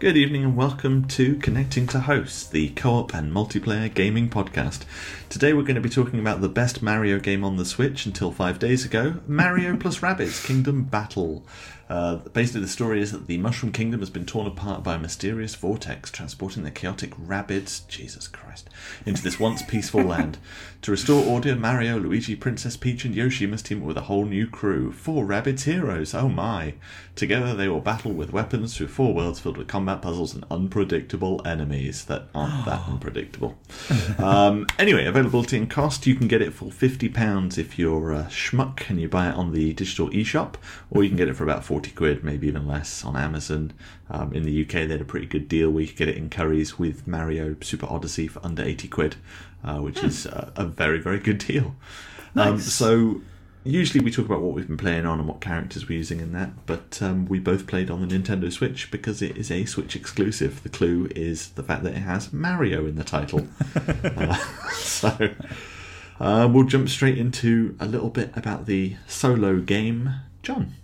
Good evening and welcome to Connecting to Hosts, the co op and multiplayer gaming podcast. Today we're going to be talking about the best Mario game on the Switch until five days ago Mario plus Rabbids Kingdom Battle. Uh, basically, the story is that the Mushroom Kingdom has been torn apart by a mysterious vortex, transporting the chaotic Rabbids, Jesus Christ, into this once peaceful land. To restore order, Mario, Luigi, Princess Peach, and Yoshi must team up with a whole new crew. Four Rabbids heroes, oh my! Together they will battle with weapons through four worlds filled with combat puzzles and unpredictable enemies that aren't that unpredictable. um, anyway, availability and cost you can get it for £50 if you're a schmuck and you buy it on the digital eShop, or you can get it for about 40 quid, maybe even less, on Amazon. Um, in the UK, they had a pretty good deal where you could get it in Currys with Mario Super Odyssey for under 80 quid, uh, which is uh, a very, very good deal. Um, Nice. so usually we talk about what we've been playing on and what characters we're using in that, but um, we both played on the Nintendo Switch because it is a Switch exclusive. The clue is the fact that it has Mario in the title. uh, so uh, we'll jump straight into a little bit about the solo game. John.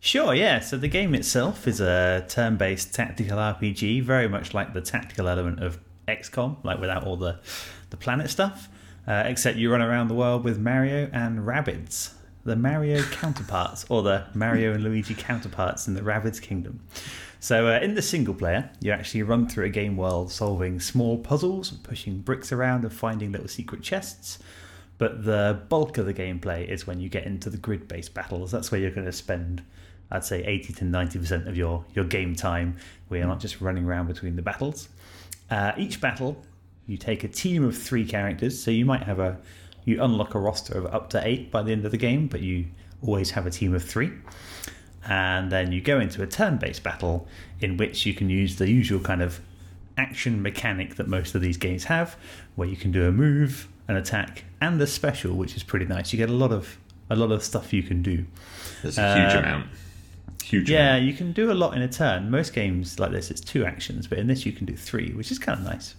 Sure, yeah. So the game itself is a turn based tactical RPG, very much like the tactical element of XCOM, like without all the, the planet stuff. Uh, except you run around the world with Mario and Rabbids, the Mario counterparts, or the Mario and Luigi counterparts in the Rabbids Kingdom. So uh, in the single player, you actually run through a game world solving small puzzles, pushing bricks around, and finding little secret chests. But the bulk of the gameplay is when you get into the grid based battles. That's where you're going to spend, I'd say, 80 to 90% of your, your game time, where you're not just running around between the battles. Uh, each battle, you take a team of three characters. So you might have a, you unlock a roster of up to eight by the end of the game, but you always have a team of three. And then you go into a turn based battle in which you can use the usual kind of action mechanic that most of these games have, where you can do a move, an attack, and a special, which is pretty nice. You get a lot of a lot of stuff you can do. There's a huge Uh, amount. Huge Yeah, amount. you can do a lot in a turn. Most games like this, it's two actions, but in this you can do three, which is kind of nice.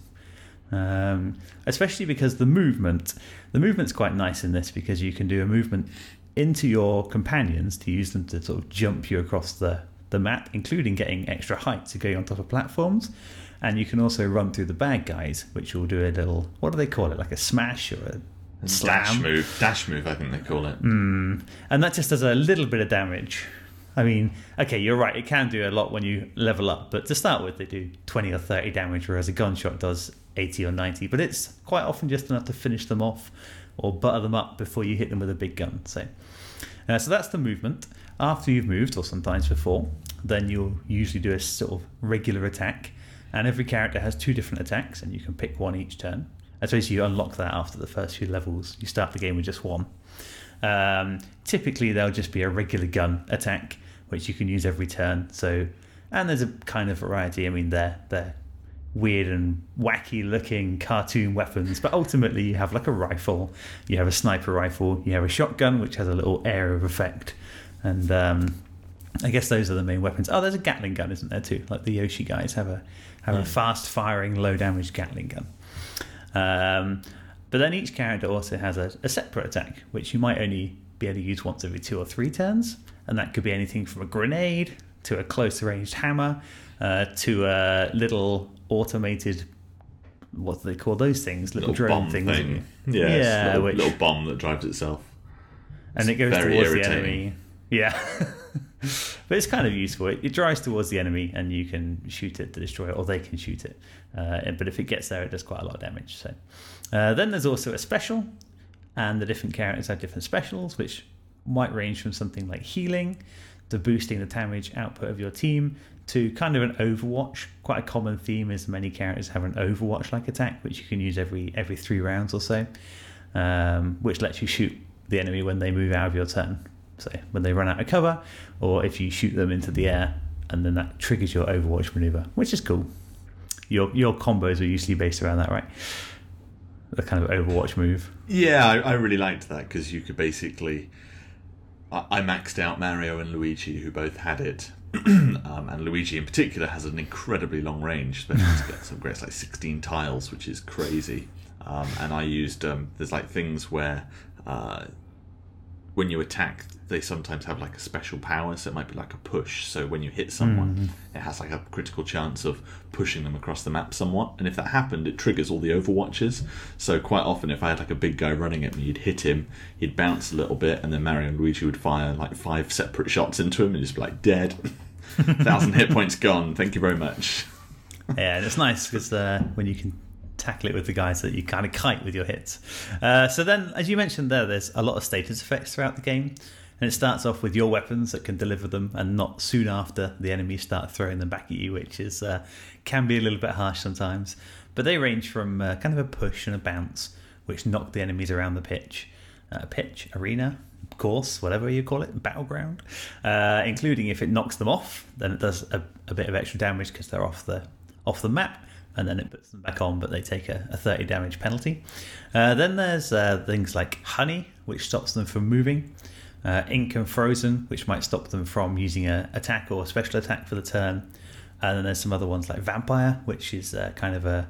Um, especially because the movement, the movement's quite nice in this because you can do a movement into your companions to use them to sort of jump you across the the map, including getting extra height to go on top of platforms. And you can also run through the bad guys, which will do a little what do they call it, like a smash or a slam? Dash move. Dash move, I think they call it. and that just does a little bit of damage. I mean, okay, you're right. It can do a lot when you level up, but to start with, they do 20 or 30 damage, whereas a gunshot does 80 or 90. But it's quite often just enough to finish them off or butter them up before you hit them with a big gun. So, uh, so that's the movement. After you've moved, or sometimes before, then you'll usually do a sort of regular attack, and every character has two different attacks, and you can pick one each turn. I suppose you unlock that after the first few levels. You start the game with just one. Um, typically, there'll just be a regular gun attack, which you can use every turn. So, and there's a kind of variety. I mean, they're they're weird and wacky looking cartoon weapons, but ultimately you have like a rifle, you have a sniper rifle, you have a shotgun, which has a little air of effect, and um, I guess those are the main weapons. Oh, there's a Gatling gun, isn't there too? Like the Yoshi guys have a have a fast firing, low damage Gatling gun. Um, but then each character also has a, a separate attack, which you might only be able to use once every two or three turns, and that could be anything from a grenade to a close ranged hammer uh, to a little automated. What do they call those things? Little, Little drone bomb things. thing. Yeah, Yeah, little, which- little bomb that drives itself. and it goes towards irritating. the enemy. Yeah, but it's kind of useful. It, it drives towards the enemy, and you can shoot it to destroy it, or they can shoot it. Uh, but if it gets there, it does quite a lot of damage. So uh, then there's also a special, and the different characters have different specials, which might range from something like healing to boosting the damage output of your team to kind of an Overwatch. Quite a common theme is many characters have an Overwatch-like attack, which you can use every every three rounds or so, um, which lets you shoot the enemy when they move out of your turn. So when they run out of cover, or if you shoot them into the air, and then that triggers your Overwatch maneuver, which is cool. Your your combos are usually based around that, right? The kind of Overwatch move. Yeah, I, I really liked that because you could basically. I, maxed out Mario and Luigi, who both had it. um, and Luigi, in particular, has an incredibly long range, especially to get some great, like 16 tiles, which is crazy. Um, and I used. Um, there's like things where. Uh, when you attack, they sometimes have like a special power, so it might be like a push. So when you hit someone, it has like a critical chance of pushing them across the map somewhat. And if that happened, it triggers all the Overwatches. So quite often, if I had like a big guy running at me, you'd hit him, he'd bounce a little bit, and then Mario and Luigi would fire like five separate shots into him, and just be like dead, thousand hit points gone. Thank you very much. yeah, and it's nice because uh, when you can tackle it with the guys that you kind of kite with your hits. Uh, so then, as you mentioned there, there's a lot of status effects throughout the game. And it starts off with your weapons that can deliver them, and not soon after the enemies start throwing them back at you, which is uh, can be a little bit harsh sometimes. But they range from uh, kind of a push and a bounce, which knock the enemies around the pitch, uh, pitch arena, course, whatever you call it, battleground. Uh, including if it knocks them off, then it does a, a bit of extra damage because they're off the off the map and then it puts them back on, but they take a, a 30 damage penalty. Uh, then there's uh, things like Honey, which stops them from moving, uh, Ink and Frozen, which might stop them from using a attack or a special attack for the turn. And then there's some other ones like Vampire, which is uh, kind of a,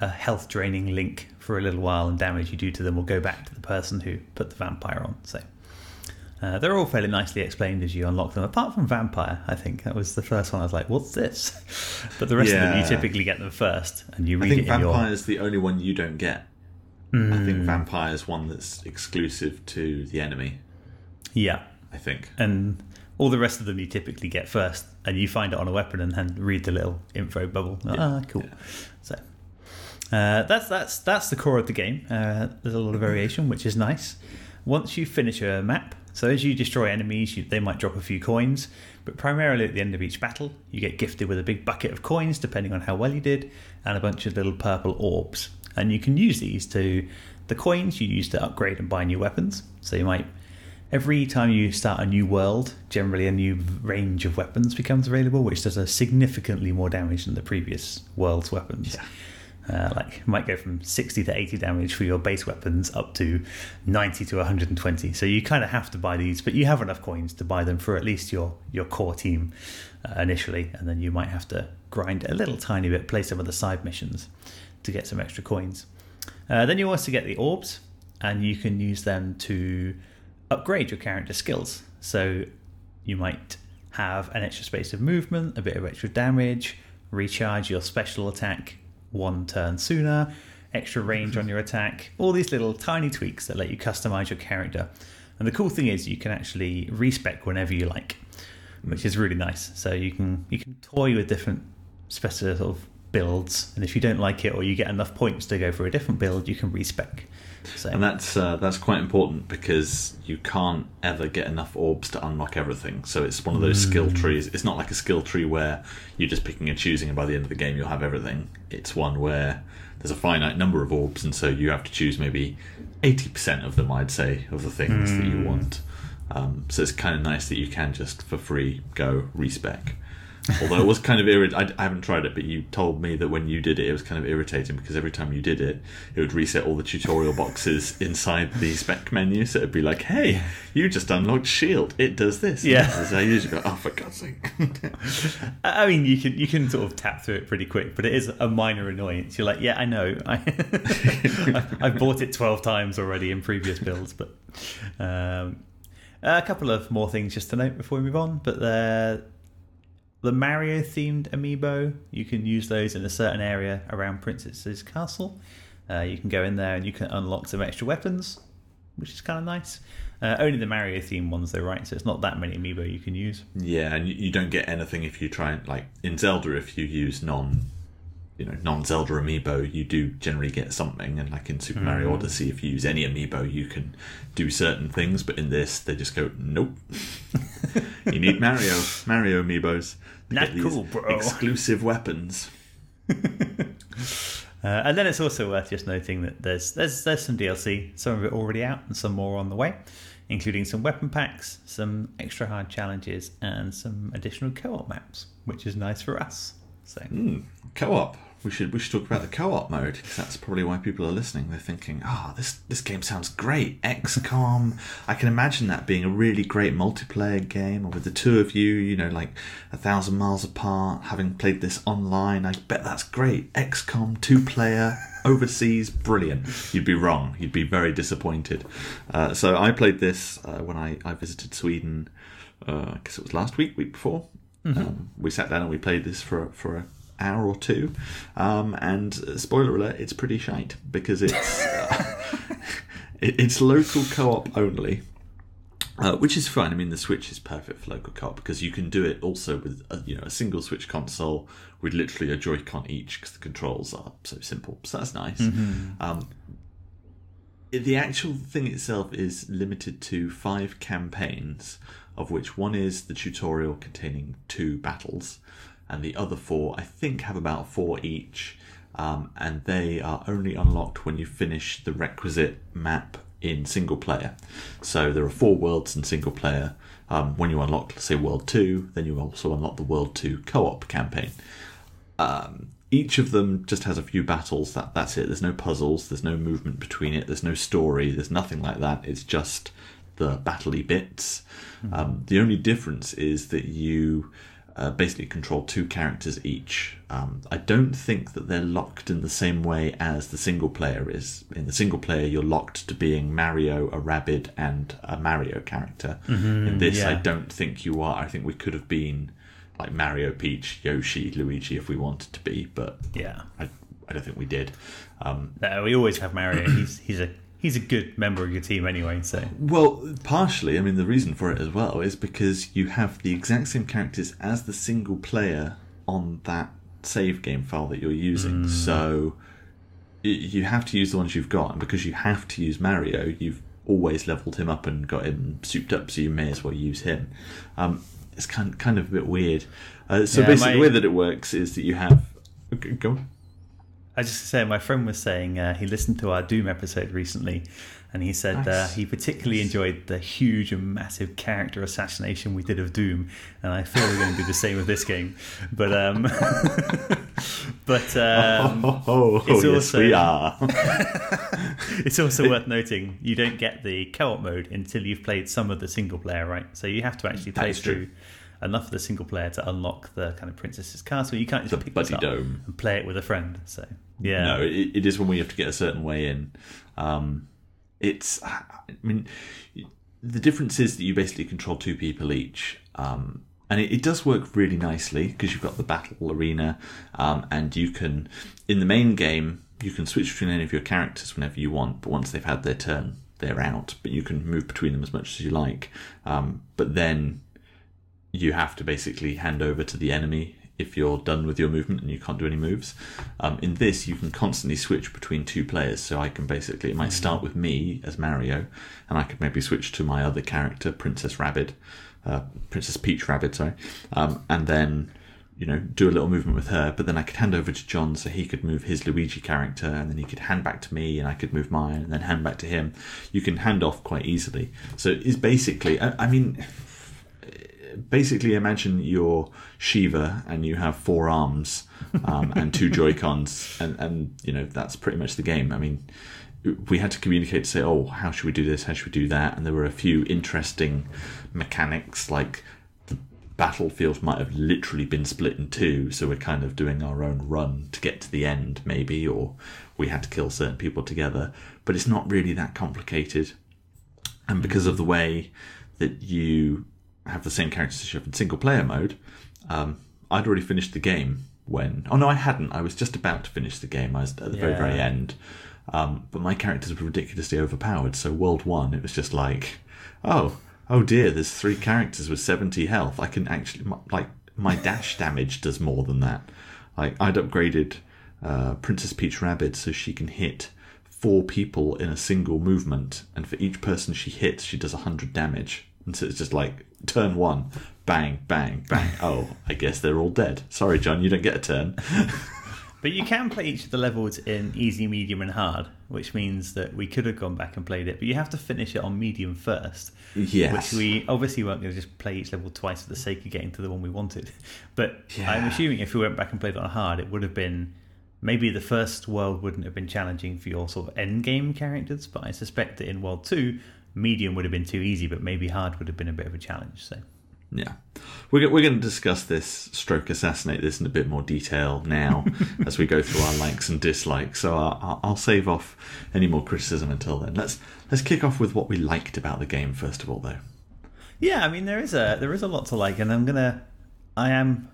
a health draining link for a little while, and damage you do to them will go back to the person who put the vampire on. So uh, they're all fairly nicely explained as you unlock them, apart from Vampire. I think that was the first one. I was like, "What's this?" But the rest of them, you typically get them first, and you I read think it in your. Vampire is the only one you don't get. I Hmm. think Vampire is one that's exclusive to the enemy. Yeah, I think. and all the rest of them you typically get first, and you find it on a weapon and then read the little info bubble. Ah, cool. So uh, that's that's that's the core of the game. Uh, there's a lot of variation, which is nice. Once you finish a map, so as you destroy enemies, you, they might drop a few coins, but primarily at the end of each battle, you get gifted with a big bucket of coins, depending on how well you did, and a bunch of little purple orbs. And you can use these to the coins you use to upgrade and buy new weapons. So you might Every time you start a new world, generally a new range of weapons becomes available, which does a significantly more damage than the previous world's weapons. Uh, like it might go from 60 to 80 damage for your base weapons up to 90 to 120. So you kind of have to buy these, but you have enough coins to buy them for at least your your core team uh, initially, and then you might have to grind a little tiny bit, play some of the side missions to get some extra coins. Uh, then you also get the orbs, and you can use them to upgrade your character skills. So you might have an extra space of movement, a bit of extra damage, recharge your special attack one turn sooner, extra range on mm-hmm. your attack, all these little tiny tweaks that let you customize your character. And the cool thing is you can actually respec whenever you like, which is really nice. So you can you can toy with different special sort of builds, and if you don't like it or you get enough points to go for a different build, you can respec. So And that's uh, that's quite important because you can't ever get enough orbs to unlock everything. So it's one of those skill trees. It's not like a skill tree where you're just picking and choosing, and by the end of the game you'll have everything. It's one where there's a finite number of orbs, and so you have to choose maybe eighty percent of them. I'd say of the things that you want. Um, so it's kind of nice that you can just for free go respec. Although it was kind of irritating. I haven't tried it, but you told me that when you did it, it was kind of irritating because every time you did it, it would reset all the tutorial boxes inside the spec menu. So it'd be like, "Hey, you just unlocked Shield. It does this." Yeah. this." So I usually go, "Oh, for God's sake!" I mean, you can you can sort of tap through it pretty quick, but it is a minor annoyance. You're like, yeah, I know, I, I, bought it twelve times already in previous builds, but um, a couple of more things just to note before we move on. But the the Mario themed amiibo, you can use those in a certain area around Princess's Castle. Uh, you can go in there and you can unlock some extra weapons, which is kind of nice. Uh, only the Mario themed ones, though, right? So it's not that many amiibo you can use. yeah, and you, you don't get anything if you try and like in Zelda if you use non. You know, non-Zelda amiibo, you do generally get something, and like in Super Mario Odyssey, if you use any amiibo, you can do certain things. But in this, they just go, "Nope, you need Mario, Mario amiibos. Not cool, bro." Exclusive weapons. Uh, and then it's also worth just noting that there's there's there's some DLC, some of it already out, and some more on the way, including some weapon packs, some extra hard challenges, and some additional co-op maps, which is nice for us. So Mm, co-op we should we should talk about the co-op mode because that's probably why people are listening. They're thinking, "Oh, this this game sounds great, XCOM." I can imagine that being a really great multiplayer game, or with the two of you, you know, like a thousand miles apart, having played this online. I bet that's great. XCOM two player overseas, brilliant. You'd be wrong. You'd be very disappointed. Uh, so I played this uh, when I I visited Sweden. Uh, I guess it was last week, week before. Um, we sat down and we played this for for a hour or two. Um, and spoiler alert, it's pretty shite because it's uh, it, it's local co-op only. Uh, which is fine. I mean, the Switch is perfect for local co-op because you can do it also with a, you know a single Switch console with literally a Joy-Con each because the controls are so simple. So that's nice. Um, the actual thing itself is limited to five campaigns, of which one is the tutorial containing two battles, and the other four, I think, have about four each, um, and they are only unlocked when you finish the requisite map in single player. So there are four worlds in single player. Um, when you unlock, let's say, World 2, then you also unlock the World 2 co op campaign um, each of them just has a few battles. That that's it. There's no puzzles. There's no movement between it. There's no story. There's nothing like that. It's just the battley bits. Um, the only difference is that you uh, basically control two characters each. Um, I don't think that they're locked in the same way as the single player is. In the single player, you're locked to being Mario, a rabbit, and a Mario character. in this, I don't think you are. I think we could have been like Mario, Peach, Yoshi, Luigi if we wanted to be, but Yeah. I, I don't think we did. Um, No, we always have Mario. He's he's a he's a good member of your team anyway. So well, partially, I mean, the reason for it as well is because you have the exact same characters as the single player on that save game file that you're using. So you have to use the ones you've got, and because you have to use Mario, you've always leveled him up and got him souped up, so you may as well use him. Um, it's kind kind of a bit weird. Uh, so Yeah, basically, my- the way that it works is that you have. Okay, go. on. I just say my friend was saying uh, he listened to our Doom episode recently, and he said uh, he particularly enjoyed the huge and massive character assassination we did of Doom, and I feel we're going to do the same with this game. But um, but um, oh, oh, it's yes, also- we are. it's also worth noting you don't get the co-op mode until you've played some of the single player, right? So you have to actually play is true. through enough of the single player to unlock the kind of princess's castle. You can't just The pick Buddy up Dome. and play it with a friend. So yeah, No, it, it is when we have to get a certain way in. Um, it's, I mean, the difference is that you basically control two people each. Um, and it, it does work really nicely because you've got the battle arena, um, and you can, in the main game, you can switch between any of your characters whenever you want. But once they've had their turn, they're out. But you can move between them as much as you like. Um, but then you have to basically hand over to the enemy if you're done with your movement and you can't do any moves. Um, in this, you can constantly switch between two players. So I can basically, it might start with me as Mario, and I could maybe switch to my other character, Princess Rabbit, uh, Princess Peach Rabbit, sorry, um, and then you know do a little movement with her. But then I could hand over to John so he could move his Luigi character, and then he could hand back to me, and I could move mine, and then hand back to him. You can hand off quite easily. So it's basically, I, I mean basically imagine you're Shiva and you have four arms um, and two Joy Cons, and, and you know that's pretty much the game. I mean, we had to communicate to say, oh, how should we do this? How should we do that? And there were a few interesting mechanics, like the battlefield might have literally been split in two, so we're kind of doing our own run to get to the end, maybe, or we had to kill certain people together. But it's not really that complicated and because of the way that you have the same characters as you have in single player mode, um, I'd already finished the game when. Oh no, I hadn't. I was just about to finish the game. I was at the very very end, um, but my characters were ridiculously overpowered. So world one, it was just like, oh, oh dear, there's three characters with seventy health. I can actually my- like my dash damage does more than that. Like I'd upgraded uh, Princess Peach Rabbit so she can hit four people in a single movement, and for each person she hits, she does 100 damage. And so it's just like turn one, bang, bang, bang. Oh, I guess they're all dead. Sorry, John, you don't get a turn. But you can play each of the levels in easy, medium, and hard, which means that we could have gone back and played it, but you have to finish it on medium first. Yes. Which we obviously weren't going to just play each level twice for the sake of getting to the one we wanted. But Yeah. I'm assuming if we went back and played it on hard, it would have been maybe the first world wouldn't have been challenging for your sort of end game characters, but I suspect that in World 2, medium would have been too easy, but maybe hard would have been a bit of a challenge. So. Yeah. We're, we're going to discuss this, stroke assassinate this in a bit more detail now as we go through our likes and dislikes. So I'll, I'll save off any more criticism until then. Let's let's kick off with what we liked about the game first of all, though. Yeah, I mean there is a there is a lot to like, and I'm gonna I am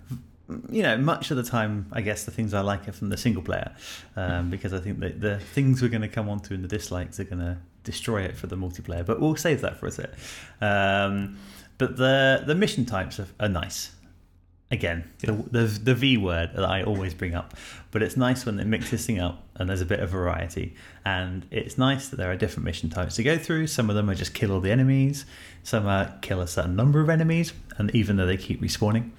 you know much of the time I guess the things I like are from the single player um, because I think that the things we're going to come on to in the dislikes are going to destroy it for the multiplayer. But we'll save that for a sec. Um, but the the mission types are, are nice. Again, the, the the V word that I always bring up, but it's nice when they mix this thing up and there's a bit of variety. And it's nice that there are different mission types to go through. Some of them are just kill all the enemies, some are kill a certain number of enemies, and even though they keep respawning,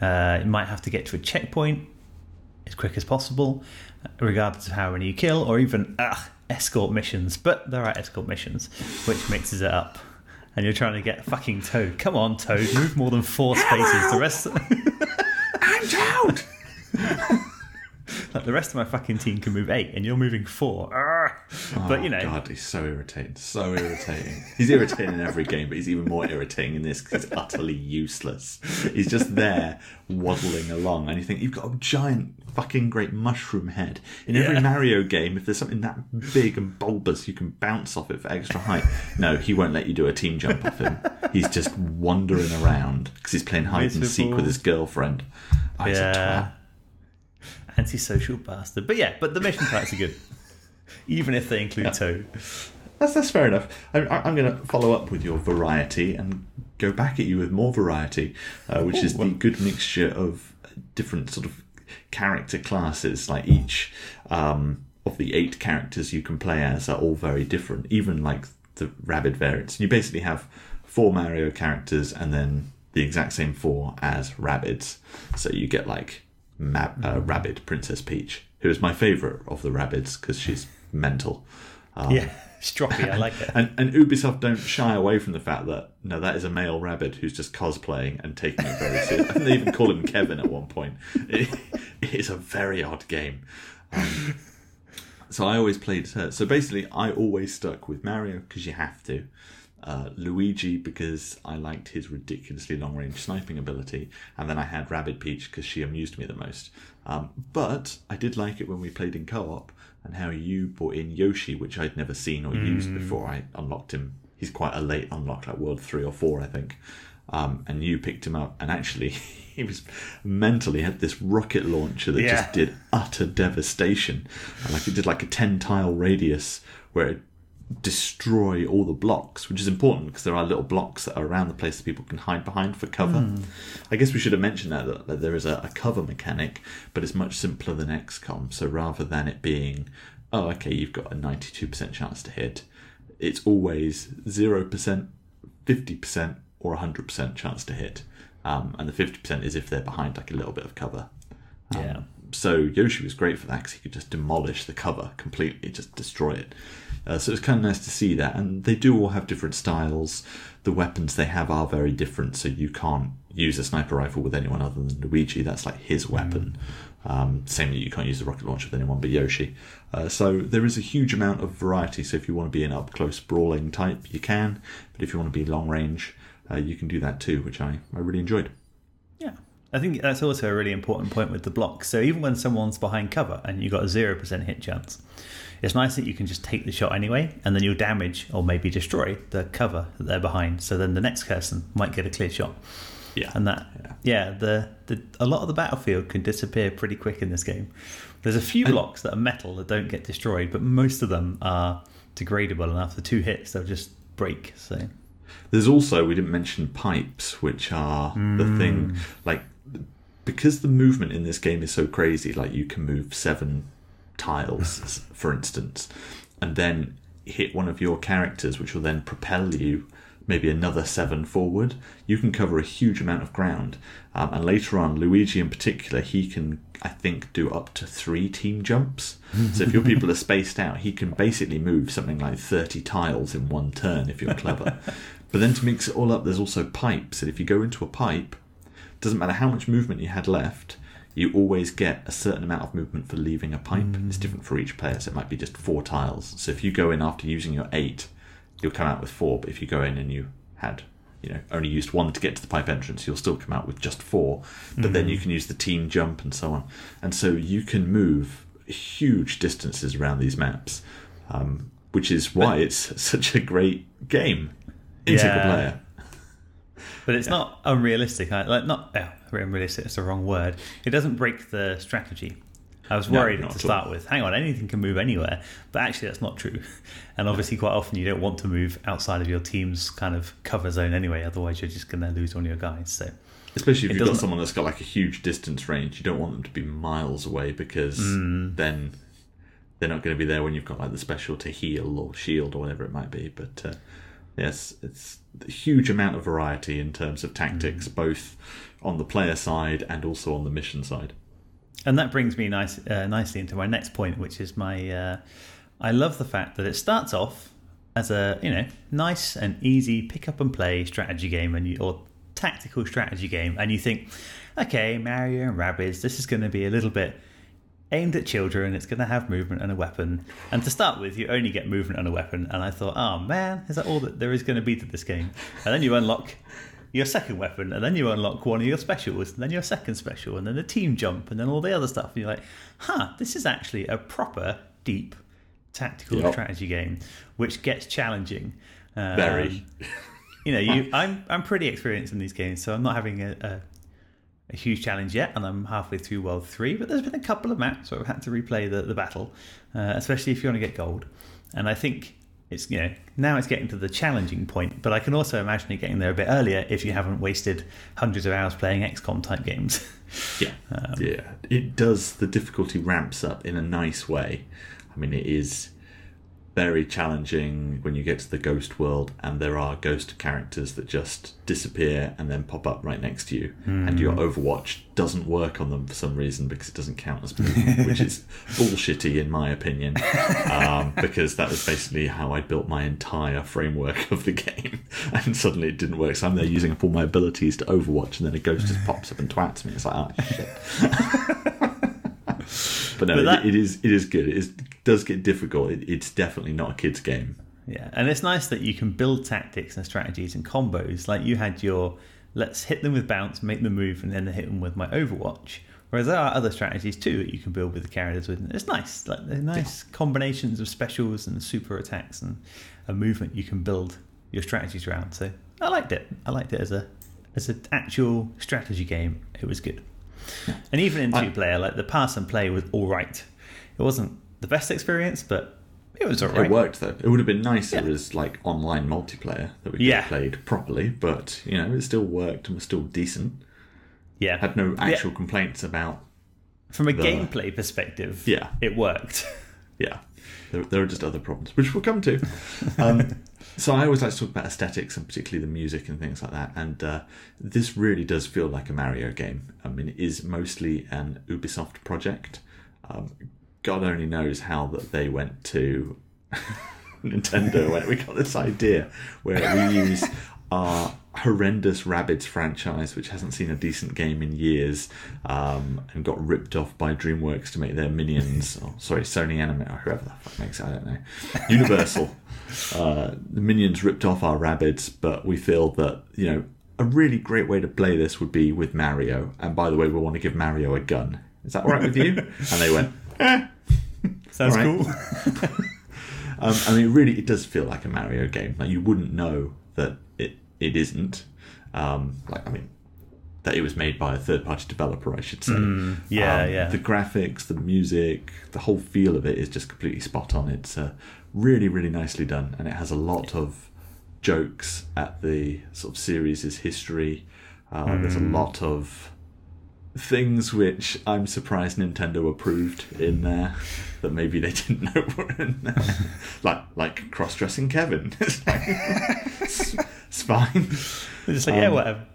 uh, you might have to get to a checkpoint as quick as possible, regardless of how many you kill, or even ugh, escort missions. But there are escort missions, which mixes it up and you're trying to get fucking Toad. Come on, Toad, move more than four spaces. The rest, I'm Toad. like the rest of my fucking team can move eight, and you're moving four. Oh, but you oh, know, God, he's so irritating. So irritating. he's irritating in every game, but he's even more irritating in this because he's utterly useless. He's just there waddling along, and you think you've got a giant fucking great mushroom head. In every Yeah. Mario game, if there's something that big and bulbous, you can bounce off it for extra height. No, he won't let you do a team jump off him. He's just wandering around because he's playing hide and seek with his girlfriend. Oh, he's a twat. yeah, antisocial bastard. But yeah, but the mission types are good, even if they include two, That's that's fair enough. I, I'm going to follow up with your variety and go back at you with more variety, uh, which is the good mixture of different sort of character classes. Like each um, of the eight characters you can play as are all very different. Even like the rabbit variants, you basically have four Mario characters and then the exact same four as rabbits. So you get like Mab- uh, Rabbit Princess Peach, who is my favourite of the rabbits because she's mental. Um, Yeah, stroppy. I like it. and, and Ubisoft don't shy away from the fact that no, that is a male rabbit who's just cosplaying and taking it very seriously. I think they even call him Kevin at one point. It, it is a very odd game. Um, so I always played her. So basically, I always stuck with Mario because you have to. Uh, Luigi because I liked his ridiculously long range sniping ability, and then I had Rabbit Peach because she amused me the most. Um, but I did like it when we played in co op, and how you brought in Yoshi, which I'd never seen or used before. I unlocked him. He's quite a late unlock, like World 3 or 4, I think. Um, and you picked him up, and actually, he was mentally had this rocket launcher that Yeah. just did utter devastation. And like it did like a 10 tile radius where it destroy all the blocks, which is important because there are little blocks that are around the place that people can hide behind for cover. I guess we should have mentioned that, that, that there is a, a cover mechanic, but it's much simpler than XCOM. So rather than it being, oh, okay, you've got a 92% chance to hit, it's always 0%, 50%, or 100% chance to hit. Um, and the 50% is if they're behind like a little bit of cover. Um, Yeah. So Yoshi was great for that because he could just demolish the cover completely, just destroy it. Uh, so it's kind of nice to see that. And they do all have different styles. The weapons they have are very different, so you can't use a sniper rifle with anyone other than Luigi. That's like his weapon. Um, same that you can't use a rocket launcher with anyone but Yoshi. Uh, so there is a huge amount of variety. So if you want to be an up close brawling type, you can. But if you want to be long range, uh, you can do that too, which I, I really enjoyed. Yeah. I think that's also a really important point with the blocks. So even when someone's behind cover and you've got a 0% hit chance, it's nice that you can just take the shot anyway and then you'll damage or maybe destroy the cover that they're behind. So then the next person might get a clear shot. Yeah. And that, Yeah. yeah, the, the a lot of the battlefield can disappear pretty quick in this game. There's a few blocks that are metal that don't get destroyed, but most of them are degradable, and after two hits, they'll just break. So There's also we didn't mention pipes, which are the thing mm. like because the movement in this game is so crazy. Like you can move seven tiles, for instance, and then hit one of your characters, which will then propel you maybe another seven forward. You can cover a huge amount of ground, um, and later on, Luigi in particular, he can I think do up to three team jumps. so if your people are spaced out, he can basically move something like thirty tiles in one turn if you're clever. but then to mix it all up, there's also pipes, and if you go into a pipe, doesn't matter how much movement you had left, you always get a certain amount of movement for leaving a pipe. It's different for each player, so it might be just four tiles. So if you go in after using your eight, you'll come out with four. But if you go in and you had, you know, only used one to get to the pipe entrance, you'll still come out with just four. But then you can use the team jump and so on, and so you can move huge distances around these maps, um, which is why it's such a great game in single Yeah. player. But it's not unrealistic. Like not oh, unrealistic. It's the wrong word. It doesn't break the strategy. I was worried not to start with. Hang on, anything can move anywhere, but actually that's not true. And obviously, quite often you don't want to move outside of your team's kind of cover zone anyway. Otherwise, you're just going to lose all your guys. So Especially if It you've got someone that's got like a huge distance range, you don't want them to be miles away because Mm. then they're not going to be there when you've got like the special to heal or shield or whatever it might be. But uh, yes, it's a huge amount of variety in terms of tactics, Mm. both on the player side and also on the mission side. And that brings me nice, uh, nicely into my next point, which is my. Uh, I love the fact that it starts off as a you know nice and easy pick up and play strategy game, and you or tactical strategy game, and you think, okay, Mario and Rabbids, this is going to be a little bit aimed at children. It's going to have movement and a weapon. And to start with, you only get movement and a weapon. And I thought, oh man, is that all that there is going to be to this game? And then you unlock your second weapon, and then you unlock one of your specials, and then your second special, and then the team jump, and then all the other stuff. And you're like, huh, this is actually a proper, deep tactical Yep. strategy game, which gets challenging. Um, Very. you know, you I'm I'm pretty experienced in these games, so I'm not having a, a, a huge challenge yet, and I'm halfway through World Three. But there's been a couple of maps where I've had to replay the the battle, uh, especially if you want to get gold. And I think it's you know now it's getting to the challenging point, but I can also imagine it getting there a bit earlier if you haven't wasted hundreds of hours playing XCOM type games. Yeah, yeah. It does. The difficulty ramps up in a nice way. I mean, it is very challenging when you get to the ghost world, and there are ghost characters that just disappear and then pop up right next to you, and your Overwatch doesn't work on them for some reason because it doesn't count as movement, which is bullshitty in my opinion. Um, because that was basically how I built my entire framework of the game, and suddenly it didn't work. So I'm there using up all my abilities to Overwatch, and then a ghost just pops up and twats me. It's like, oh shit. But no, But that- it, it is it is good. It is, does get difficult. It, it's definitely not a kid's game. Yeah, and it's nice that you can build tactics and strategies and combos. Like you had your let's hit them with bounce, make them move, and then hit them with my Overwatch. Whereas there are other strategies too that you can build with the characters with. It's nice, like they're nice combinations of specials and super attacks and a movement you can build your strategies around. So I liked it. I liked it as a as an actual strategy game. It was good. And even in two player, like the pass and play was all right. It wasn't the best experience, but it was all right. It worked though. It would have been nicer Yeah. as like online multiplayer that we could Yeah. have played properly, but you know it still worked and was still decent. Yeah, Had no actual complaints about. From a the- gameplay perspective, Yeah. it worked. Yeah, there, there are just other problems, which we'll come to. Um, so I always like to talk about aesthetics and particularly the music and things like that. And uh, this really does feel like a Mario game. I mean, it is mostly an Ubisoft project. Um, God only knows how that they went to Nintendo when we got this idea where we use our horrendous Rabbids franchise, which hasn't seen a decent game in years, um, and got ripped off by DreamWorks to make their Minions. or sorry, Sony Anime or whoever the fuck makes it. I don't know. Universal. uh, the Minions ripped off our Rabbids, but we feel that you know a really great way to play this would be with Mario. And by the way, we want to give Mario a gun. Is that all right with you? and they went. Eh. Sounds cool. Um, I mean, really, it does feel like a Mario game. Like you wouldn't know that it it isn't. Um, like I mean, that it was made by a third party developer, I should say. yeah, Um, yeah. The graphics, the music, the whole feel of it is just completely spot on. It's uh, really, really nicely done, and it has a lot of jokes at the sort of series' history. Uh, There's a Hmm. lot of things which I'm surprised Nintendo approved in there that maybe they didn't know were in there. like like cross dressing Kevin. like, it's, it's fine. They're just like, yeah, Um, whatever.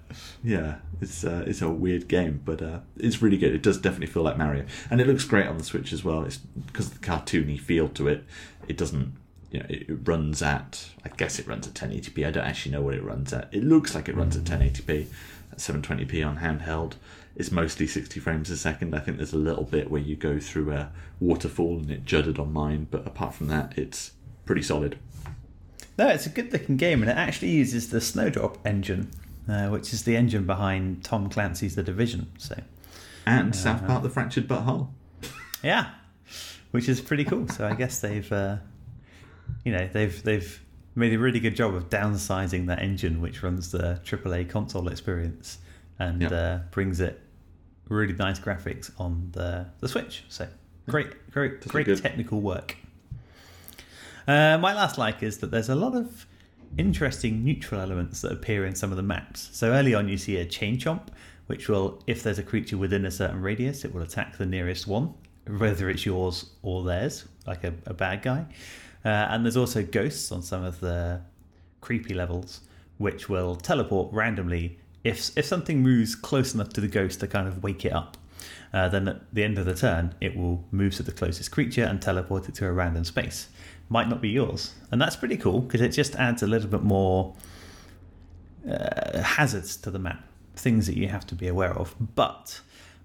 Yeah, it's uh, it's a weird game, but uh, it's really good. It does definitely feel like Mario, and it looks great on the Switch as well. It's because of the cartoony feel to it. It doesn't, you know, it, it runs at. I guess it runs at 1080p. I don't actually know what it runs at. It looks like it runs at 1080p, at 720p on handheld. it's mostly 60 frames a second. I think there's a little bit where you go through a waterfall and it judded on mine, but apart from that, it's pretty solid. No, it's a good looking game, and it actually uses the Snowdrop engine, uh, which is the engine behind Tom Clancy's The Division. So, And South Park: The Fractured But Whole. Yeah, which is pretty cool. So I guess they've, uh, you know, they've they've made a really good job of downsizing that engine, which runs the AAA console experience and Yep. uh, brings it really nice graphics on the the Switch. So great, great, great good. technical work. Uh, my last like is that there's a lot of interesting neutral elements that appear in some of the maps. So early on, you see a chain chomp, which will, if there's a creature within a certain radius, it will attack the nearest one, whether it's yours or theirs, like a, a bad guy. Uh, and there's also ghosts on some of the creepy levels, which will teleport randomly if if something moves close enough to the ghost to kind of wake it up. Uh, then at the end of the turn, it will move to the closest creature and teleport it to a random space. Might not be yours, and that's pretty cool because it just adds a little bit more uh, hazards to the map, things that you have to be aware of. But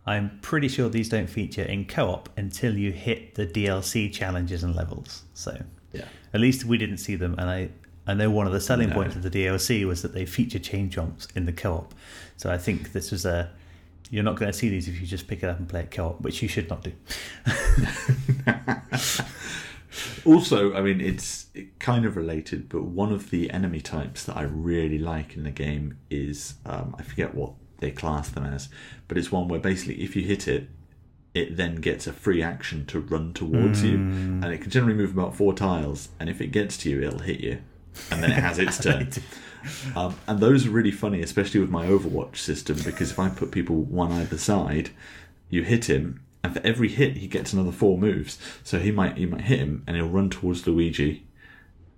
I'm pretty sure these don't feature in co-op until you hit the DLC challenges and levels. So Yeah. at least we didn't see them, and I I know one of the selling No. points of the DLC was that they feature chain chomps in the co-op. So I think this was a you're not going to see these if you just pick it up and play it co-op, which you should not do. Also, I mean, it's kind of related, but one of the enemy types that I really like in the game is um, I forget what they class them as, but it's one where basically if you hit it, it then gets a free action to run towards you, and it can generally move about four tiles, and if it gets to you, it'll hit you, and then it has its turn. Um, and those are really funny, especially with my Overwatch system, because if I put people one either side, you hit him, and for every hit he gets another four moves. So he might you might hit him, and he'll run towards Luigi,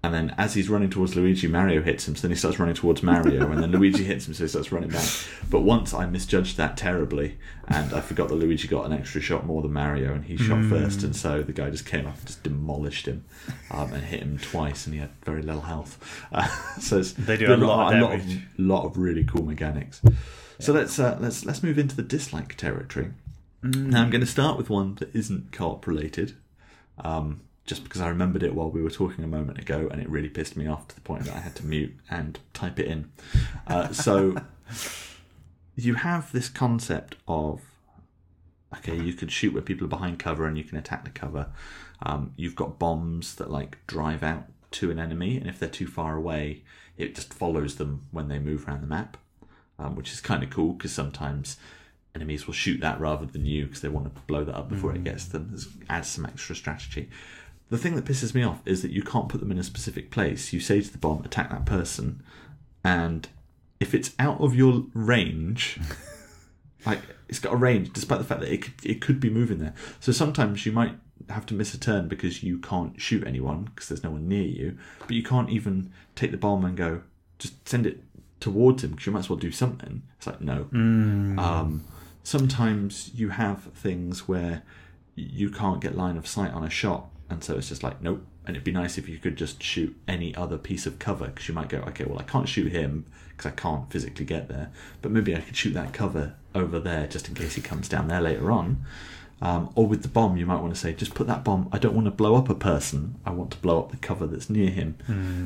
and then as he's running towards Luigi, Mario hits him. So then he starts running towards Mario, and then Luigi hits him, so he starts running back. But once I misjudged that terribly, and I forgot that Luigi got an extra shot more than Mario, and he shot first, and so the guy just came up and just demolished him, um, and hit him twice, and he had very little health. Uh, so it's, They do a are lot of lot of lot of really cool mechanics. So let's uh, let's let's move into the dislike territory. Now I'm going to start with one that isn't co-op related, um, just because I remembered it while we were talking a moment ago, and it really pissed me off to the point that I had to mute and type it in. Uh, so you have this concept of okay, you can shoot where people are behind cover and you can attack the cover. Um, you've got bombs that like drive out to an enemy, and if they're too far away, it just follows them when they move around the map, um, which is kind of cool because sometimes enemies will shoot that rather than you because they want to blow that up before it gets them. This adds some extra strategy. The thing that pisses me off is that you can't put them in a specific place. You say to the bomb, attack that person, and if it's out of your range, like it's got a range, despite the fact that it could, it could be moving there. So sometimes you might have to miss a turn because you can't shoot anyone because there's no one near you, but you can't even take the bomb and go just send it towards him because you might as well do something. It's like no. Um, sometimes you have things where you can't get line of sight on a shot, and so it's just like nope. And it'd be nice if you could just shoot any other piece of cover because you might go, okay, well I can't shoot him because I can't physically get there, but maybe I could shoot that cover over there just in case he comes down there later on. Um, or with the bomb, you might want to say, just put that bomb. I don't want to blow up a person. I want to blow up the cover that's near him.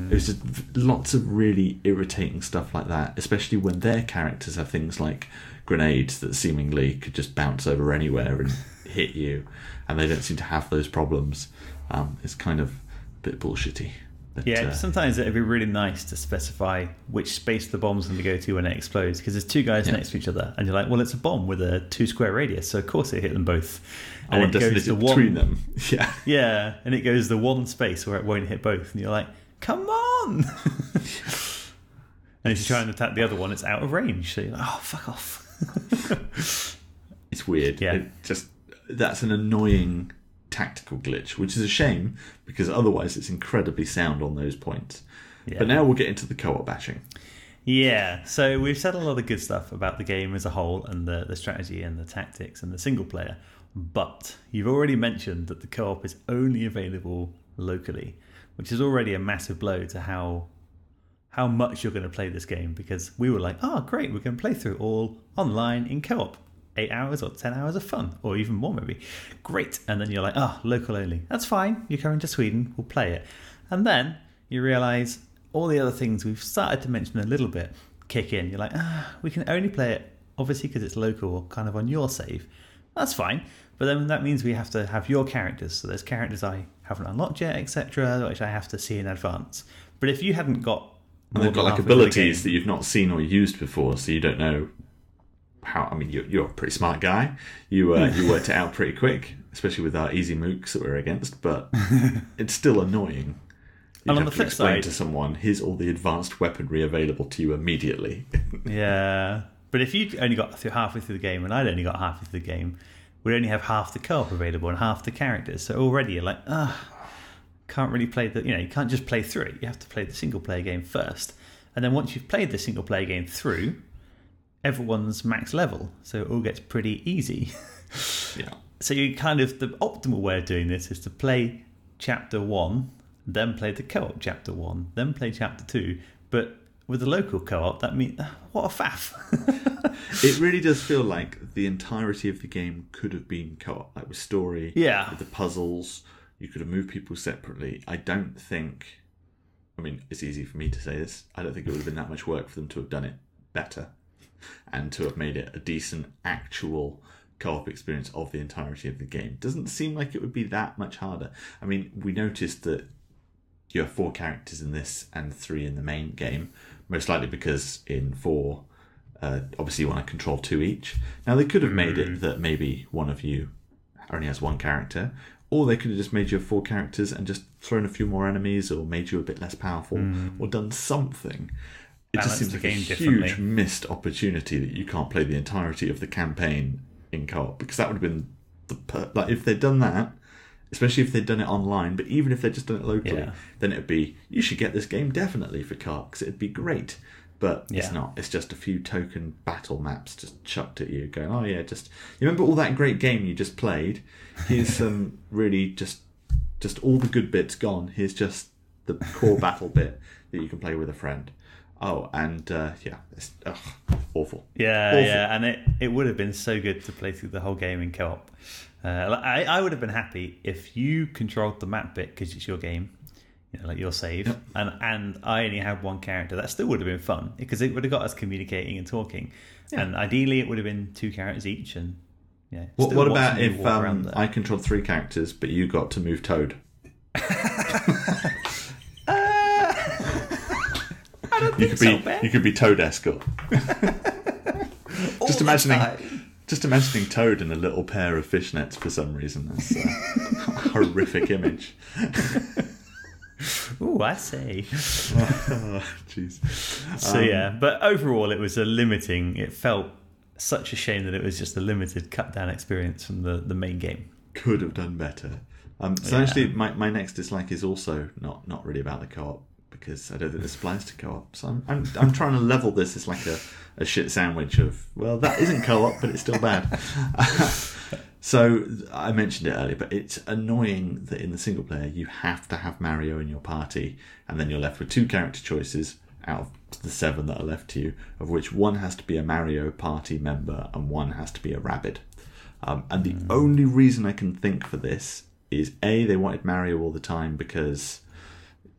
There's just lots of really irritating stuff like that, especially when their characters have things like grenades that seemingly could just bounce over anywhere and hit you, and they don't seem to have those problems. Um, it's kind of a bit bullshitty. But, Yeah, uh, sometimes it'd be really nice to specify which space the bomb's going to go to when it explodes because there's two guys Yeah. next to each other, and you're like, well, it's a bomb with a two square radius, so of course it hit them both. And want it goes split to between one, them. Yeah. yeah, and it goes the one space where it won't hit both, and you're like, come on! and if you try and attack the other one, it's out of range, so you're like, oh, fuck off. It's weird. Yeah. It just that's an annoying tactical glitch, which is a shame because otherwise it's incredibly sound on those points. Yeah. But now we'll get into the co-op bashing. Yeah, so we've said a lot of good stuff about the game as a whole and the, the strategy and the tactics and the single player, but you've already mentioned that the co op is only available locally, which is already a massive blow to how how much you're going to play this game because we were like, oh, great, we're going to play through all online in co op. eight hours or 10 hours of fun, or even more maybe. Great. And then you're like, oh, local only. That's fine. You're coming to Sweden. We'll play it. And then you realize all the other things we've started to mention a little bit kick in. You're like, ah, we can only play it, obviously, because it's local or kind of on your save. That's fine. But then that means we have to have your characters. So there's characters I haven't unlocked yet, etc., which I have to see in advance. But if you hadn't got and they've got like abilities that you've not seen or used before, so you don't know how. I mean, you're, you're a pretty smart guy. You uh, you worked it out pretty quick, especially with our easy mooks that we're against. But it's still annoying. You'd and on have the to flip explain side, to someone, here's all the advanced weaponry available to you immediately. yeah. But if you only got through halfway through the game and I'd only got halfway through the game, we'd only have half the co-op available and half the characters. So already you're like, ah, can't really play the. You know, you can't just play through it. You have to play the single player game first, and then once you've played the single player game through, everyone's max level, so it all gets pretty easy. yeah. So you kind of the optimal way of doing this is to play chapter one, then play the co-op chapter one, then play chapter two. But with the local co-op, that means ah, what a faff. it really does feel like the entirety of the game could have been co-op, like with story, Yeah. with the puzzles. You could have moved people separately. I don't think. I mean, it's easy for me to say this. I don't think it would have been that much work for them to have done it better, and to have made it a decent actual co-op experience of the entirety of the game. Doesn't seem like it would be that much harder. I mean, we noticed that you have four characters in this and three in the main game, most likely because in four, uh, obviously you want to control two each. Now they could have made it that maybe one of you only has one character, or they could have just made you four characters and just thrown a few more enemies, or made you a bit less powerful, or done something. It Balance just seems like a huge missed opportunity that you can't play the entirety of the campaign in co-op because that would have been the per- like if they'd done that especially if they'd done it online but even if they'd just done it locally Yeah. then it'd be you should get this game definitely for co-op because it'd be great but it's not. It's just a few token battle maps just chucked at you going oh yeah just you remember all that great game you just played? Here's some really just just all the good bits gone. Here's just the core battle bit that you can play with a friend. Oh and uh, yeah it's ugh, awful. Yeah, Awful. yeah, and it, it would have been so good to play through the whole game in co-op. Uh, I, I would have been happy if you controlled the map bit because it's your game, you know, like your save, Yep. and and I only had one character. That still would have been fun because it would have got us communicating and talking. And ideally, it would have been two characters each. And yeah, What, what about if um. I controlled three characters, but you got to move Toad? you could so, be Ben. you could be Toad escort. Just imagining just imagining Toad in a little pair of fishnets for some reason. That's a horrific image. Ooh, I say. Oh, Jeez. So Um, yeah, but overall, it was a limiting. It felt such a shame that it was just a limited cut down experience from the the main game. could have done better. Um, so Yeah. actually, my, my next dislike is also not not really about the co-op because I don't think this applies to co-op. So I'm I'm, I'm trying to level this as like a, a shit sandwich of well that isn't co-op but it's still bad. so I mentioned it earlier, but it's annoying that in the single player you have to have Mario in your party, and then you're left with two character choices out of the seven that are left to you, of which one has to be a Mario party member and one has to be a Rabbid. Um, and the only reason I can think for this is A, they wanted Mario all the time because,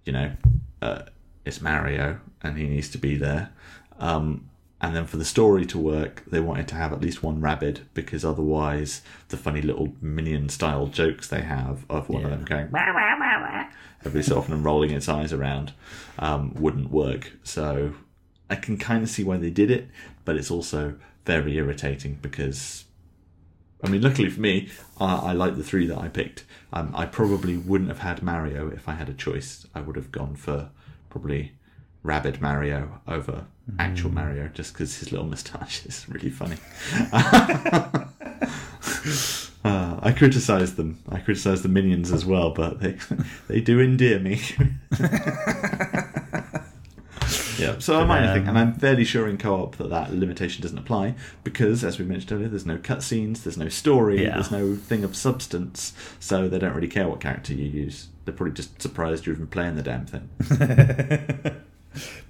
you know, uh, it's Mario and he needs to be there. Um, and then for the story to work, they wanted to have at least one Rabbid because otherwise, the funny little minion style jokes they have of one of them going "Wah, wah, wah, wah," every so often and rolling its eyes around um, wouldn't work. So I can kind of see why they did it, but it's also very irritating because I mean, luckily for me, I, I like the three that I picked. Um, I probably wouldn't have had Mario if I had a choice. I would have gone for probably Rabbid Mario over actual Mario, just because his little moustache is really funny. Uh, I criticise them. I criticise the minions as well, but they they do endear me. yeah, so I might um, think, and I'm fairly sure in co-op that that limitation doesn't apply because, as we mentioned earlier, there's no cutscenes, there's no story, Yeah. there's no thing of substance, so they don't really care what character you use. They're probably just surprised you're even playing the damn thing.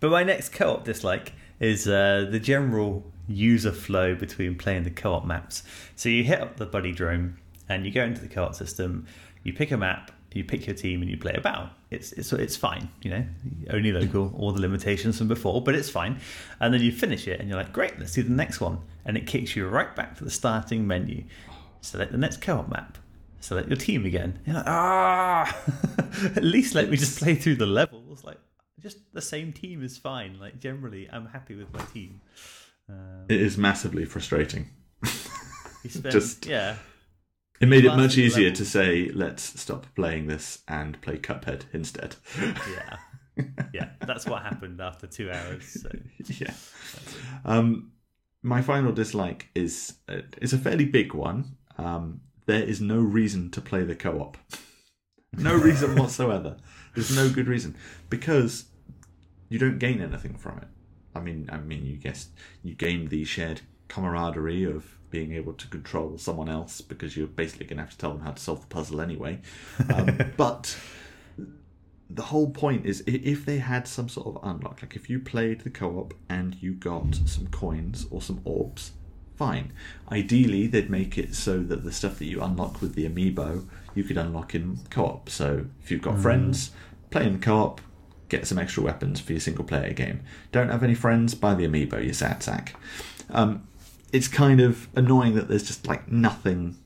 But my next co-op dislike is uh, the general user flow between playing the co-op maps. So you hit up the buddy drone and you go into the co-op system. You pick a map, you pick your team, and you play a battle. It's it's it's fine, you know, only local, all the limitations from before, but it's fine. And then you finish it, and you're like, great, let's do the next one, and it kicks you right back to the starting menu. Select the next co-op map. Select your team again. You're like, ah, at least let me just play through the levels. Like, just the same team is fine. Like, generally, I'm happy with my team. Um, It is massively frustrating. spend, Just- yeah, It made it much easier level. to say, let's stop playing this and play Cuphead instead. yeah, yeah. That's what happened after two hours. So. yeah. Um, my final dislike is uh, is a fairly big one. Um, there is no reason to play the co-op. No reason whatsoever. There's no good reason because you don't gain anything from it. I mean, I mean, you guess you gain the shared camaraderie of being able to control someone else because you're basically going to have to tell them how to solve the puzzle anyway. Um, but the whole point is if they had some sort of unlock, like if you played the co-op and you got some coins or some orbs, fine. Ideally, they'd make it so that the stuff that you unlock with the amiibo you could unlock in co-op. So if you've got friends, play in co-op, get some extra weapons for your single player game. Don't have any friends, buy the amiibo, you sad sack. Um, it's kind of annoying that there's just like nothing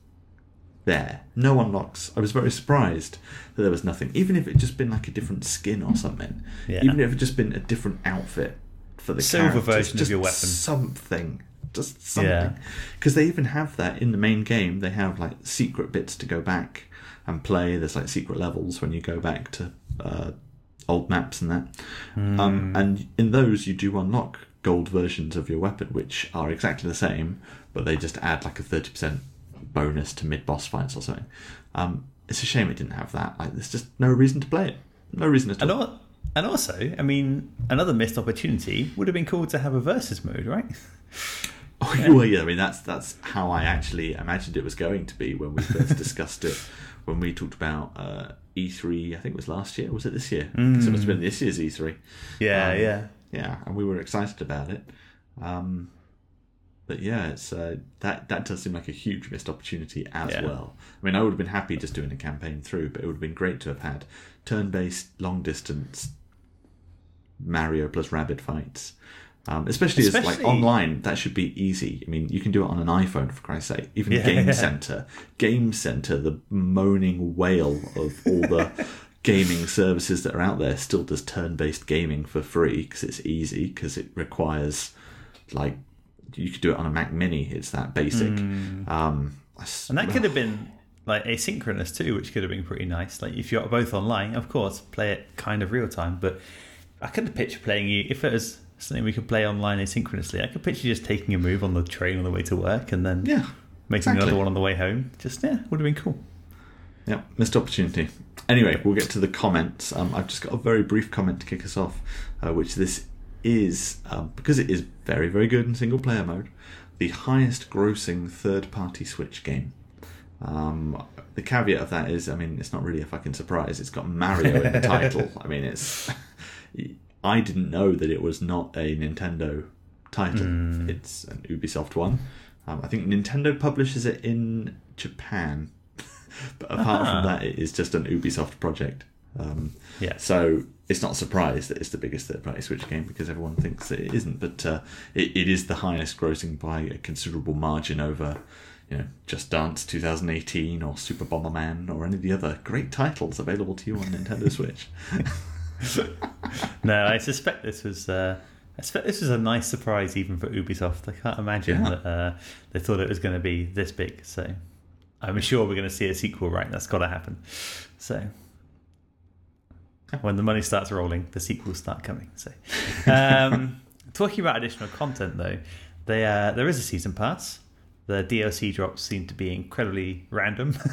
there. No unlocks. I was very surprised that there was nothing. Even if it just been like a different skin or something. Yeah. Even if it just been a different outfit for the Silver version of your weapon. Something. Just something. Yeah. Because they even have that in the main game. They have like secret bits to go back and play. There's like secret levels when you go back to uh, old maps and that. Hmm. Um, and in those, you do unlock gold versions of your weapon, which are exactly the same, but they just add like a 30% bonus to mid boss fights or something. Um, it's a shame it didn't have that. Like, there's just no reason to play it. No reason at And, all. al- and also, I mean, another missed opportunity would have been cool to have a versus mode, right? Oh, well, yeah, I mean that's that's how I actually imagined it was going to be when we first discussed it. When we talked about uh, E3, I think it was last year. Was it this year? 'Cause it must have been this year's E3. Yeah, Um, yeah. yeah, and we were excited about it. Um, but yeah, it's uh, that that does seem like a huge missed opportunity as Yeah. well. I mean, I would have been happy just doing a campaign through, but it would have been great to have had turn-based, long-distance Mario plus Rabbid fights. Um, especially, as like online, that should be easy. I mean, you can do it on an iPhone for Christ's sake. Even Yeah. Game Center, Game Center, the moaning wail of all the gaming services that are out there, still does turn-based gaming for free because it's easy because it requires like you could do it on a Mac Mini. It's that basic. Um, s- Hmm. And that could have been like asynchronous too, which could have been pretty nice. Like if you're both online, of course, play it kind of real time. But I couldn't picture playing you if it was something we could play online asynchronously. I could picture just taking a move on the train on the way to work and then yeah, making exactly. another one on the way home. Just yeah, would have been cool. Yeah, missed opportunity. Anyway, we'll get to the comments. Um, I've just got a very brief comment to kick us off, uh, which this is um, because it is very, very good in single player mode, the highest grossing third party Switch game. Um, the caveat of that is, I mean, it's not really a fucking surprise. It's got Mario in the title. I mean, it's. I didn't know that it was not a Nintendo title. It's an Ubisoft one. Um, I think Nintendo publishes it in Japan, but apart Ah. from that, it is just an Ubisoft project. Um, Yeah. so it's not a surprise that it's the biggest third-party Switch game because everyone thinks that it isn't. But uh, it, it is the highest grossing by a considerable margin over, you know, Just Dance 2018 or Super Bomberman or any of the other great titles available to you on Nintendo Switch. No, I suspect this was. Uh, I suspect this was a nice surprise even for Ubisoft. I can't imagine Yeah. that uh, they thought it was going to be this big. So I'm sure we're going to see a sequel, right? That's got to happen. So when the money starts rolling, the sequels start coming. So um, talking about additional content, though, they, uh, there is a season pass. The DLC drops seem to be incredibly random.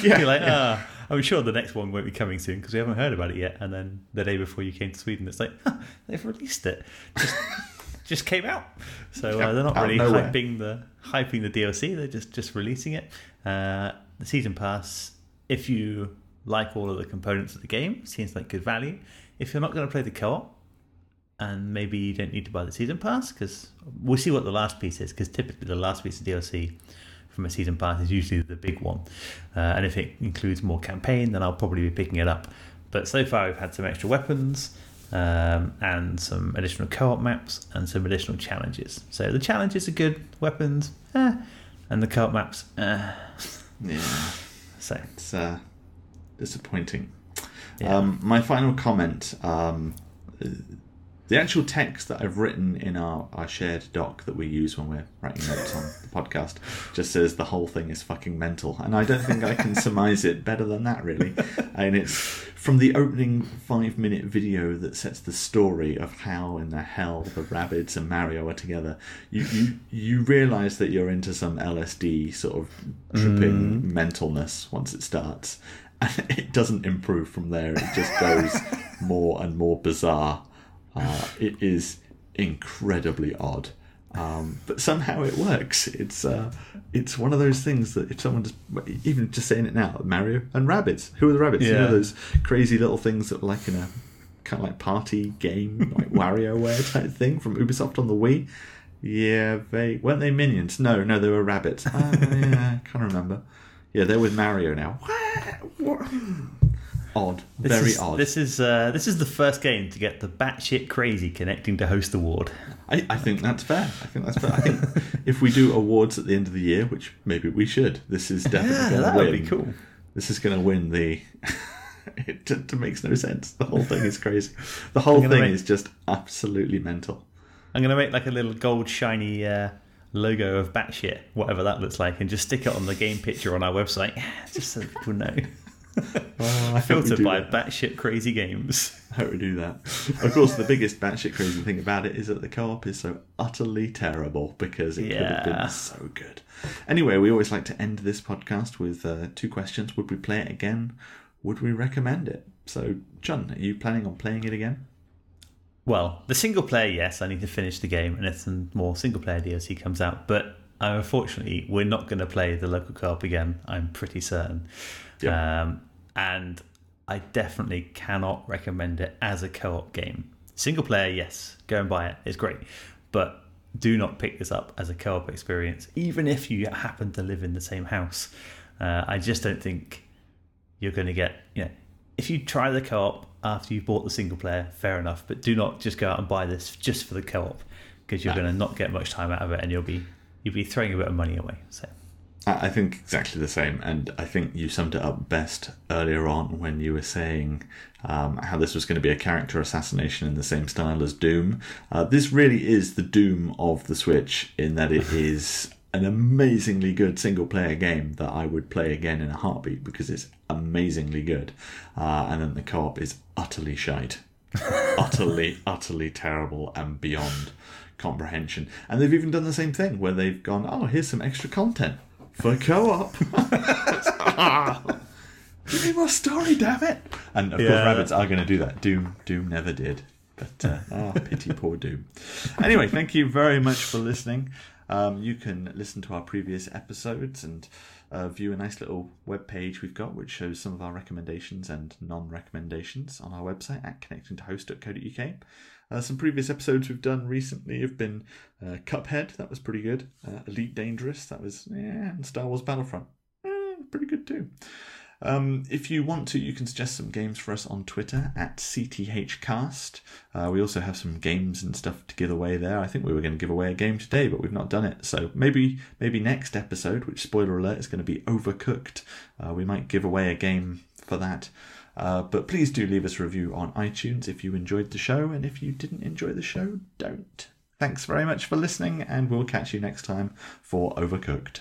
Yeah, You're like, yeah. ah, I'm sure the next one won't be coming soon because we haven't heard about it yet. And then the day before you came to Sweden, it's like, huh, they've released it. Just, just came out. So uh, they're not really hyping the hyping the DLC. They're just just releasing it. Uh, the season pass, if you like all of the components of the game, seems like good value. If you're not going to play the co-op, and maybe you don't need to buy the season pass because we'll see what the last piece is. Because typically the last piece of DLC from a season pass is usually the big one, uh, and if it includes more campaign, then I'll probably be picking it up. But so far, we've had some extra weapons. Um, and some additional co-op maps and some additional challenges. So the challenges are good, weapons, eh, and the co-op maps, eh. Yeah, So it's uh, disappointing. yeah. Um, my final comment um, uh, the actual text that I've written in our, our shared doc that we use when we're writing notes on the podcast just says the whole thing is fucking mental. And I don't think I can surmise it better than that, really. And it's from the opening five minute video that sets the story of how in the hell the Rabbids and Mario are together. You, you, you realise that you're into some LSD sort of tripping mm. mentalness once it starts. And it doesn't improve from there. It just goes more and more bizarre. Uh, it is incredibly odd, um, but somehow it works. It's uh, it's one of those things that if someone just even just saying it now, Mario and Rabbids. Who are the Rabbids? You Yeah. know those crazy little things that are like in a kind of like party game, like WarioWare type thing from Ubisoft on the Wii. Yeah, they weren't they minions? No, no, they were Rabbids. Ah, yeah, can't remember. Yeah, they're with Mario now. What? What? Odd, This very is, odd. This is uh, this is the first game to get the batshit crazy connecting to host award. I, I think that's fair. I think that's fair. I think if we do awards at the end of the year, which maybe we should, this is definitely Yeah, going to would win. be cool. This is going to win the. it, it makes no sense. The whole thing is crazy. The whole thing make- is just absolutely mental. I'm gonna make like a little gold shiny uh, logo of batshit, whatever that looks like, and just stick it on the game picture on our website, just so people know. I Filtered by that. batshit crazy games. I hope we do that. Of course, the biggest batshit crazy thing about it is that the co-op is so utterly terrible because it could have been so good. Anyway, we always like to end this podcast with uh, two questions: Would we play it again? Would we recommend it? So, John, are you planning on playing it again? Well, the single player, yes, I need to finish the game, and if some more single player DLC comes out. But unfortunately, we're not going to play the local co-op again. I'm pretty certain, Yep. um, and I definitely cannot recommend it as a co-op game. Single player, yes, go and buy it. It's great, but do not pick this up as a co-op experience, even if you happen to live in the same house. Uh, I just don't think you're going to get you know if you try the co-op after you've bought the single player fair enough but do not just go out and buy this just for the co-op because you're No. going to not get much time out of it and you'll be you'll be throwing a bit of money away so I think exactly the same, and I think you summed it up best earlier on when you were saying um, how this was going to be a character assassination in the same style as Doom. Uh, this really is the Doom of the Switch in that it is an amazingly good single player game that I would play again in a heartbeat because it's amazingly good, uh, and then the co op is utterly shite. utterly, utterly terrible and beyond comprehension. And they've even done the same thing where they've gone, oh, here's some extra content for co-op. Give me more story, damn it! And of course, Rabbids are going to do that. Doom, Doom never did. But uh, ah, pity poor Doom. Anyway, thank you very much for listening. Um, you can listen to our previous episodes and uh, view a nice little web page we've got, which shows some of our recommendations and non-recommendations on our website at connectingtohost.co.uk. Uh, some previous episodes we've done recently have been uh, Cuphead, that was pretty good. Uh, Elite Dangerous, that was yeah, and Star Wars Battlefront, eh, pretty good too. Um, if you want to, you can suggest some games for us on Twitter at CTHcast. Uh, we also have some games and stuff to give away there. I think we were going to give away a game today, but we've not done it. So maybe maybe next episode, which spoiler alert is going to be Overcooked, uh, we might give away a game for that. Uh, but please do leave us a review on iTunes if you enjoyed the show, and if you didn't enjoy the show, don't. Thanks very much for listening, and we'll catch you next time for Overcooked.